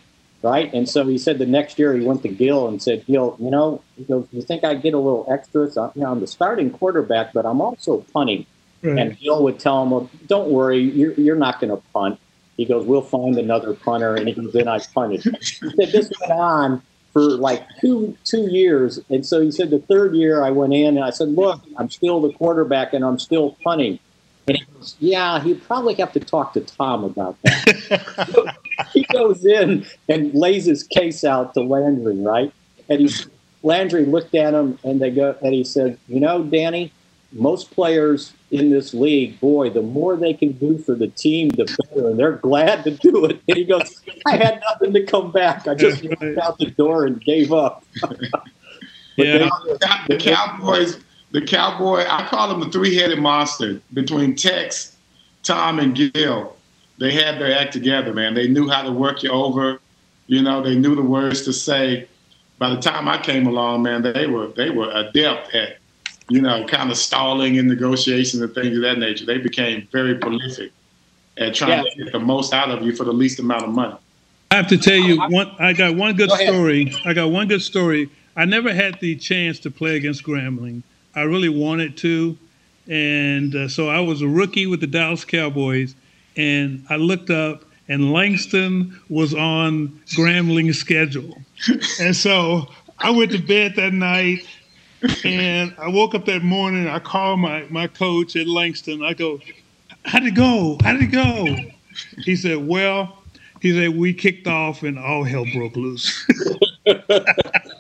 right? And so he said the next year he went to Gil and said, Gil, you know, he goes, you think I get a little extra? So, you know, I'm the starting quarterback, but I'm also punting. Right. And Gil would tell him, well, don't worry, you're, you're not going to punt. He goes, we'll find another punter. And he goes, then I punted. he said this went on for like two two years. And so he said the third year I went in and I said, look, I'm still the quarterback and I'm still punting. And he goes, Yeah, he'd probably have to talk to Tom about that. he goes in and lays his case out to Landry, right? And he Landry looked at him and they go and he said, You know, Danny, most players in this league, boy, the more they can do for the team, the better. And they're glad to do it. And he goes, I had nothing to come back. I just went out the door and gave up. yeah, the Cowboys the cowboy, I call him the three headed monster between Tex, Tom, and Gil. They had their act together, man. They knew how to work you over. You know, they knew the words to say. By the time I came along, man, they were they were adept at, you know, kind of stalling in negotiations and things of that nature. They became very prolific at trying yeah. to get the most out of you for the least amount of money. I have to tell you one. I got one good Go story. I got one good story I never had the chance to play against Grambling. I really wanted to, and uh, so I was a rookie with the Dallas Cowboys, and I looked up, and Langston was on Grambling's schedule, and so I went to bed that night. And I woke up that morning. I called my, my coach at Langston. I go, "How'd it go? How'd it go?" He said, "Well, he said we kicked off and all hell broke loose.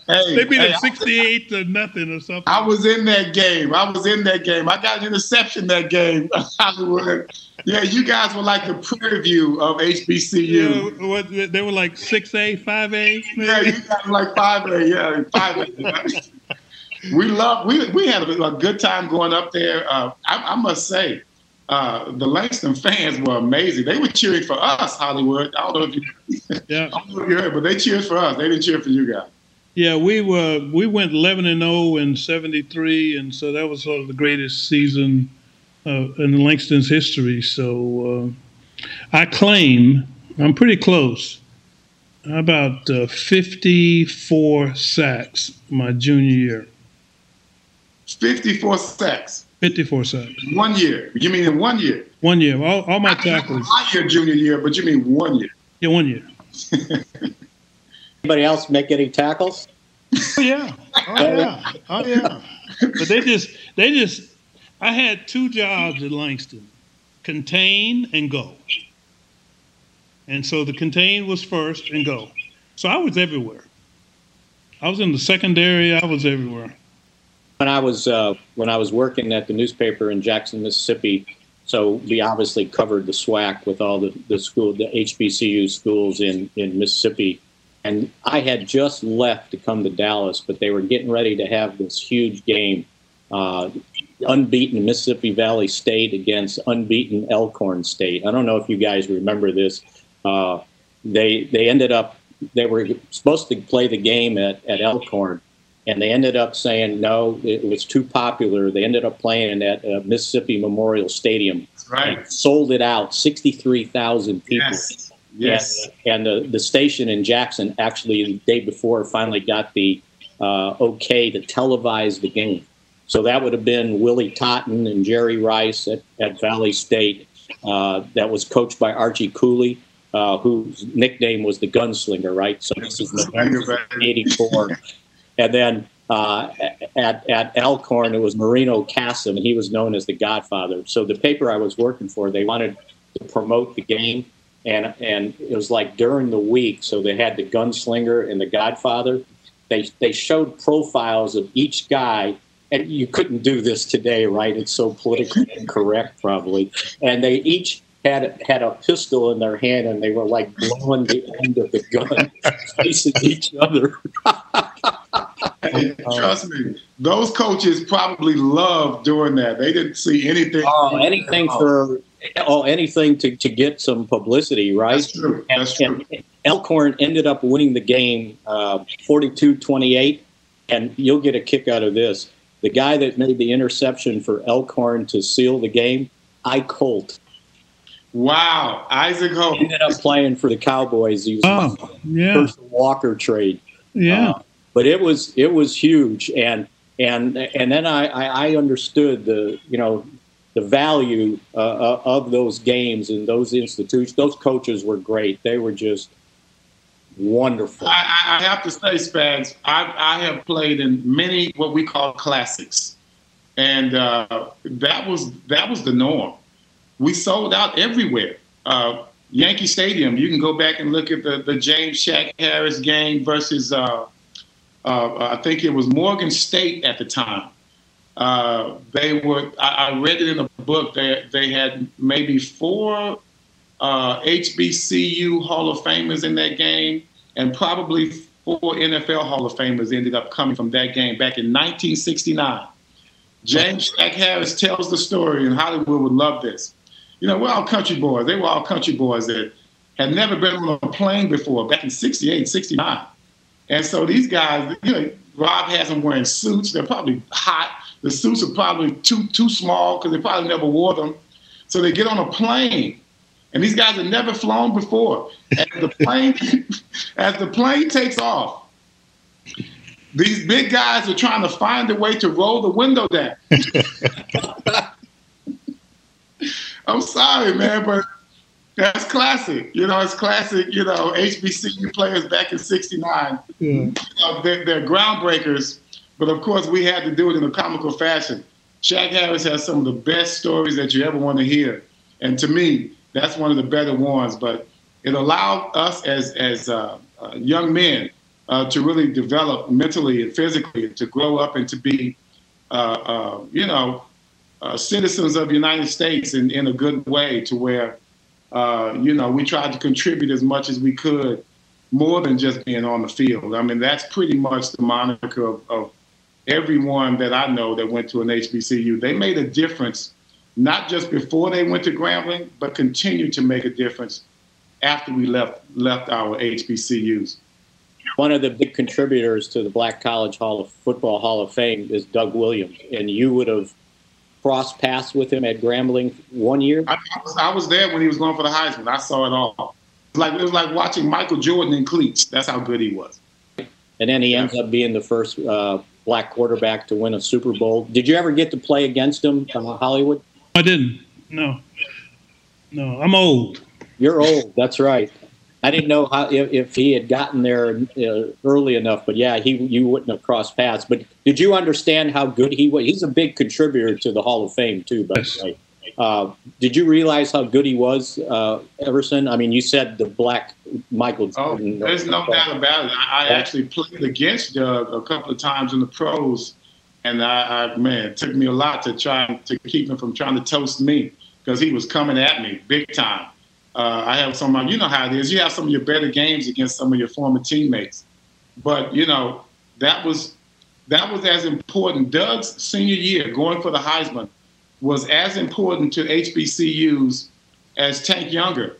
hey, they beat hey, 68 to nothing or something. I was in that game. I was in that game. I got an interception that game. Hollywood. Yeah, you guys were like the preview of HBCU. Yeah, what, they were like 6A, 5A? Yeah, you guys like 5A. Yeah, 5A. we love. We we had a, a, good time going up there. Uh, I, I must say, uh, the Langston fans were amazing. They were cheering for us, Hollywood. I don't know if you, yeah. I don't know if you heard, but they cheered for us. They didn't cheer for you guys. Yeah, we were we went 11 and 0 in '73, and so that was sort of the greatest season uh, in Langston's history. So uh, I claim I'm pretty close. About uh, 54 sacks my junior year. 54 sacks. 54 sacks. One year. You mean in one year? One year. All, all my tackles. My year, junior year, but you mean one year? Yeah, one year. Anybody else make any tackles? Oh yeah. Oh yeah. Oh yeah. But they just they just I had two jobs at Langston. Contain and go. And so the contain was first and go. So I was everywhere. I was in the secondary, I was everywhere when I was uh, when I was working at the newspaper in Jackson, Mississippi, so we obviously covered the SWAC with all the, the school, the HBCU schools in, in Mississippi. And I had just left to come to Dallas, but they were getting ready to have this huge game. Uh, unbeaten Mississippi Valley State against unbeaten Alcorn State. I don't know if you guys remember this. Uh, they they ended up they were supposed to play the game at, at Alcorn, and they ended up saying no, it was too popular. They ended up playing at uh, Mississippi Memorial Stadium. Right. sold it out, sixty-three thousand people. Yes. Yes. And, and, the, the station in Jackson actually the day before finally got the uh, okay to televise the game. So that would have been Willie Totten and Jerry Rice at, at Valley State. Uh, that was coached by Archie Cooley, uh, whose nickname was the Gunslinger, right? So this is November '84. And then uh, at, at Alcorn, it was Marino Casem. And he was known as the Godfather. So the paper I was working for, they wanted to promote the game. And, and it was like during the week, so they had the gunslinger and the Godfather. They, they showed profiles of each guy and you couldn't do this today, right? It's so politically incorrect, probably. And they each had had a pistol in their hand, and they were like blowing the end of the gun, facing each other. Trust me, those coaches probably loved doing that. They didn't see anything. Oh, anything for oh, anything to, to get some publicity, right? That's true. And, That's true. And Alcorn ended up winning the game uh, 42-28, and you'll get a kick out of this. The guy that made the interception for Alcorn to seal the game, Ike Holt. Wow, Isaac Holt ended up playing for the Cowboys. He was oh, yeah. first Walker trade. Yeah. Uh, but it was it was huge, and and and then I, I understood the you know the value uh, uh, of those games and those institutions. Those coaches were great. They were just wonderful. I, I have to say, Spags, I, I, have played in many what we call classics, and uh, that was that was the norm. We sold out everywhere. Uh, Yankee Stadium. You can go back and look at the the James Shack Harris game versus uh, uh, I think it was Morgan State at the time. Uh, they were. I, I, read it in a book. They they had maybe four uh, HBCU Hall of Famers in that game, and probably four NFL Hall of Famers ended up coming from that game back in 1969. James Shack Harris tells the story, and Hollywood would love this. You know, we're all country boys. They were all country boys that had never been on a plane before back in 68, 69. And so these guys, you know, Rob has them wearing suits. They're probably hot. The suits are probably too too small because they probably never wore them. So they get on a plane, and these guys have never flown before. As the plane, as the plane takes off, these big guys are trying to find a way to roll the window down. I'm sorry, man, but that's classic. You know, it's classic, you know, HBCU players back in 69. Yeah. You know, they're, they're, groundbreakers, but of course we had to do it in a comical fashion. Shack Harris has some of the best stories that you ever want to hear. And to me, that's one of the better ones. But it allowed us as, as uh, uh, young men uh, to really develop mentally and physically, and to grow up and to be, uh, uh, you know, uh, citizens of the United States in, in a good way to where you know, we tried to contribute as much as we could, more than just being on the field. I mean, that's pretty much the moniker of, of everyone that I know that went to an HBCU. They made a difference, not just before they went to Grambling, but continued to make a difference after we left left our HBCUs. One of the big contributors to the Black College Hall of Football Hall of Fame is Doug Williams, and you would have crossed paths with him at Grambling one year? I, I, was, I was there when he was going for the Heisman. I saw it all. It was like it was like watching Michael Jordan in cleats. That's how good he was. And then he yeah. ends up being the first uh, black quarterback to win a Super Bowl. Did you ever get to play against him from Hollywood? I didn't. No. No, I'm old. You're old. That's right. I didn't know how if, if he had gotten there uh, early enough, but yeah, he you wouldn't have crossed paths. But did you understand how good he was? He's a big contributor to the Hall of Fame too. by the yes. Uh, did you realize how good he was, uh, Everson? I mean, you said the black Michael. Oh, there's no doubt about it. I, I actually played against Doug a couple of times in the pros, and I, I man, it took me a lot to try to keep him from trying to toast me because he was coming at me big time. Uh, I have some, you know how it is. You have some of your better games against some of your former teammates, but you know that was that was as important. Doug's senior year, going for the Heisman, was as important to HBCUs as Tank Younger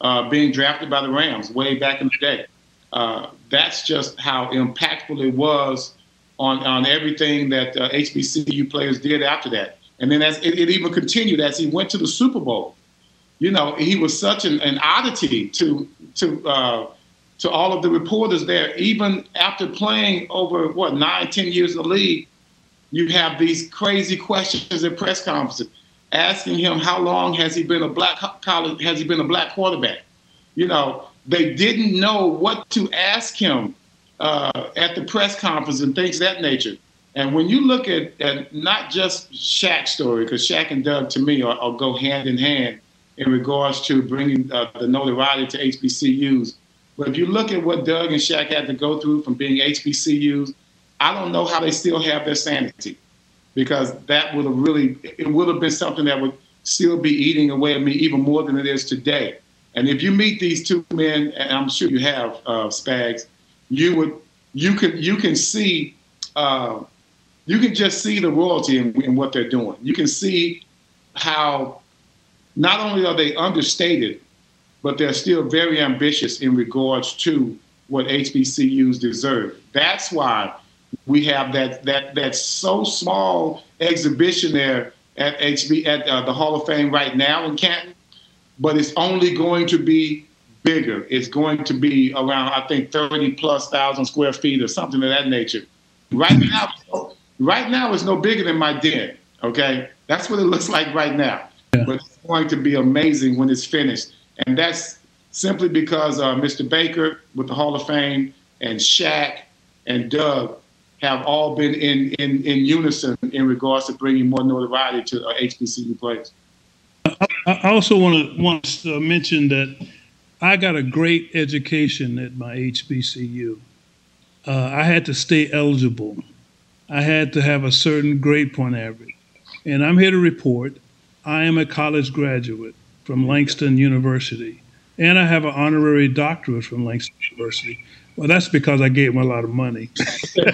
uh, being drafted by the Rams way back in the day. Uh, that's just how impactful it was on on everything that uh, HBCU players did after that. And then as it, it even continued as he went to the Super Bowl you know, he was such an, an oddity to to uh, to all of the reporters there. Even after playing over what nine, ten years in the league, you have these crazy questions at press conferences asking him how long has he been a black college has he been a black quarterback. You know, they didn't know what to ask him uh, at the press conference and things that nature. And when you look at, at not just Shack's story, because Shack and Doug to me are, are go hand in hand in regards to bringing uh, the notoriety to HBCUs. But if you look at what Doug and Shack had to go through from being HBCUs, I don't know how they still have their sanity because that would have really, it would have been something that would still be eating away at me even more than it is today. And if you meet these two men, and I'm sure you have, uh, Spags, you would, you can, you can see, uh, you can just see the royalty in, in what they're doing. You can see how not only are they understated, but they're still very ambitious in regards to what HBCUs deserve. That's why we have that that that so small exhibition there at HB at uh, the Hall of Fame right now in Canton, but it's only going to be bigger. It's going to be around I think 30 plus thousand square feet or something of that nature. Right now, right now it's no bigger than my den. Okay, that's what it looks like right now. Yeah. But it's going to be amazing when it's finished. And that's simply because uh, Mr. Baker with the Hall of Fame and Shack and Doug have all been in, in, in unison in regards to bringing more notoriety to uh, HBCU players. I also want to want to mention that I got a great education at my HBCU. Uh, I had to stay eligible. I had to have a certain grade point average. And I'm here to report I am a college graduate from Langston University, and I have an honorary doctorate from Langston University. Well, that's because I gave him a lot of money. hey,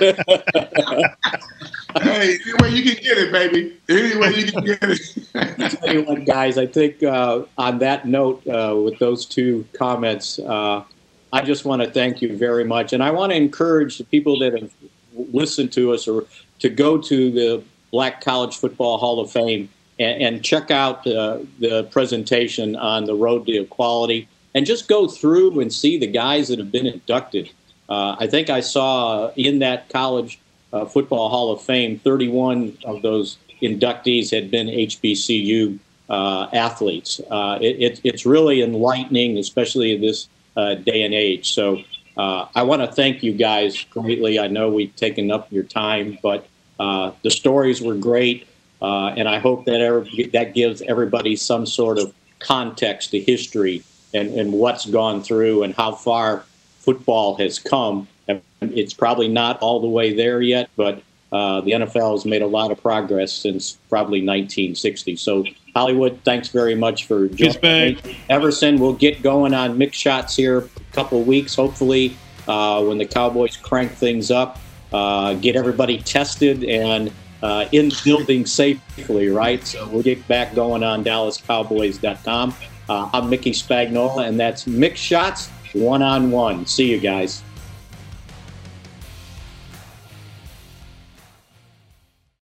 any way you can get it, baby. Any way you can get it. tell you what, guys, I think uh, on that note, uh, with those two comments, uh, I just want to thank you very much. And I want to encourage the people that have listened to us or to go to the Black College Football Hall of Fame and, and check out uh, the presentation on the road to equality and just go through and see the guys that have been inducted. uh, I think I saw in that college uh, football Hall of Fame, 31 of those inductees had been HBCU uh, athletes. Uh, it, it, it's really enlightening, especially in this uh, day and age. So uh, I want to thank you guys greatly. I know we've taken up your time, but the stories were great, and I hope that that gives everybody some sort of context to history and, and what's gone through and how far football has come. It's probably not all the way there yet, but uh, the NFL has made a lot of progress since probably 1960. So, Hollywood, thanks very much for joining me. Everson, we'll get going on Mick Shots here a couple weeks, hopefully, uh, when the Cowboys crank things up, uh, get everybody tested and uh, in building safely, right? So, we'll get back going on DallasCowboys.com. Uh, I'm Mickey Spagnola, and that's Mick Shots one on one. See you guys.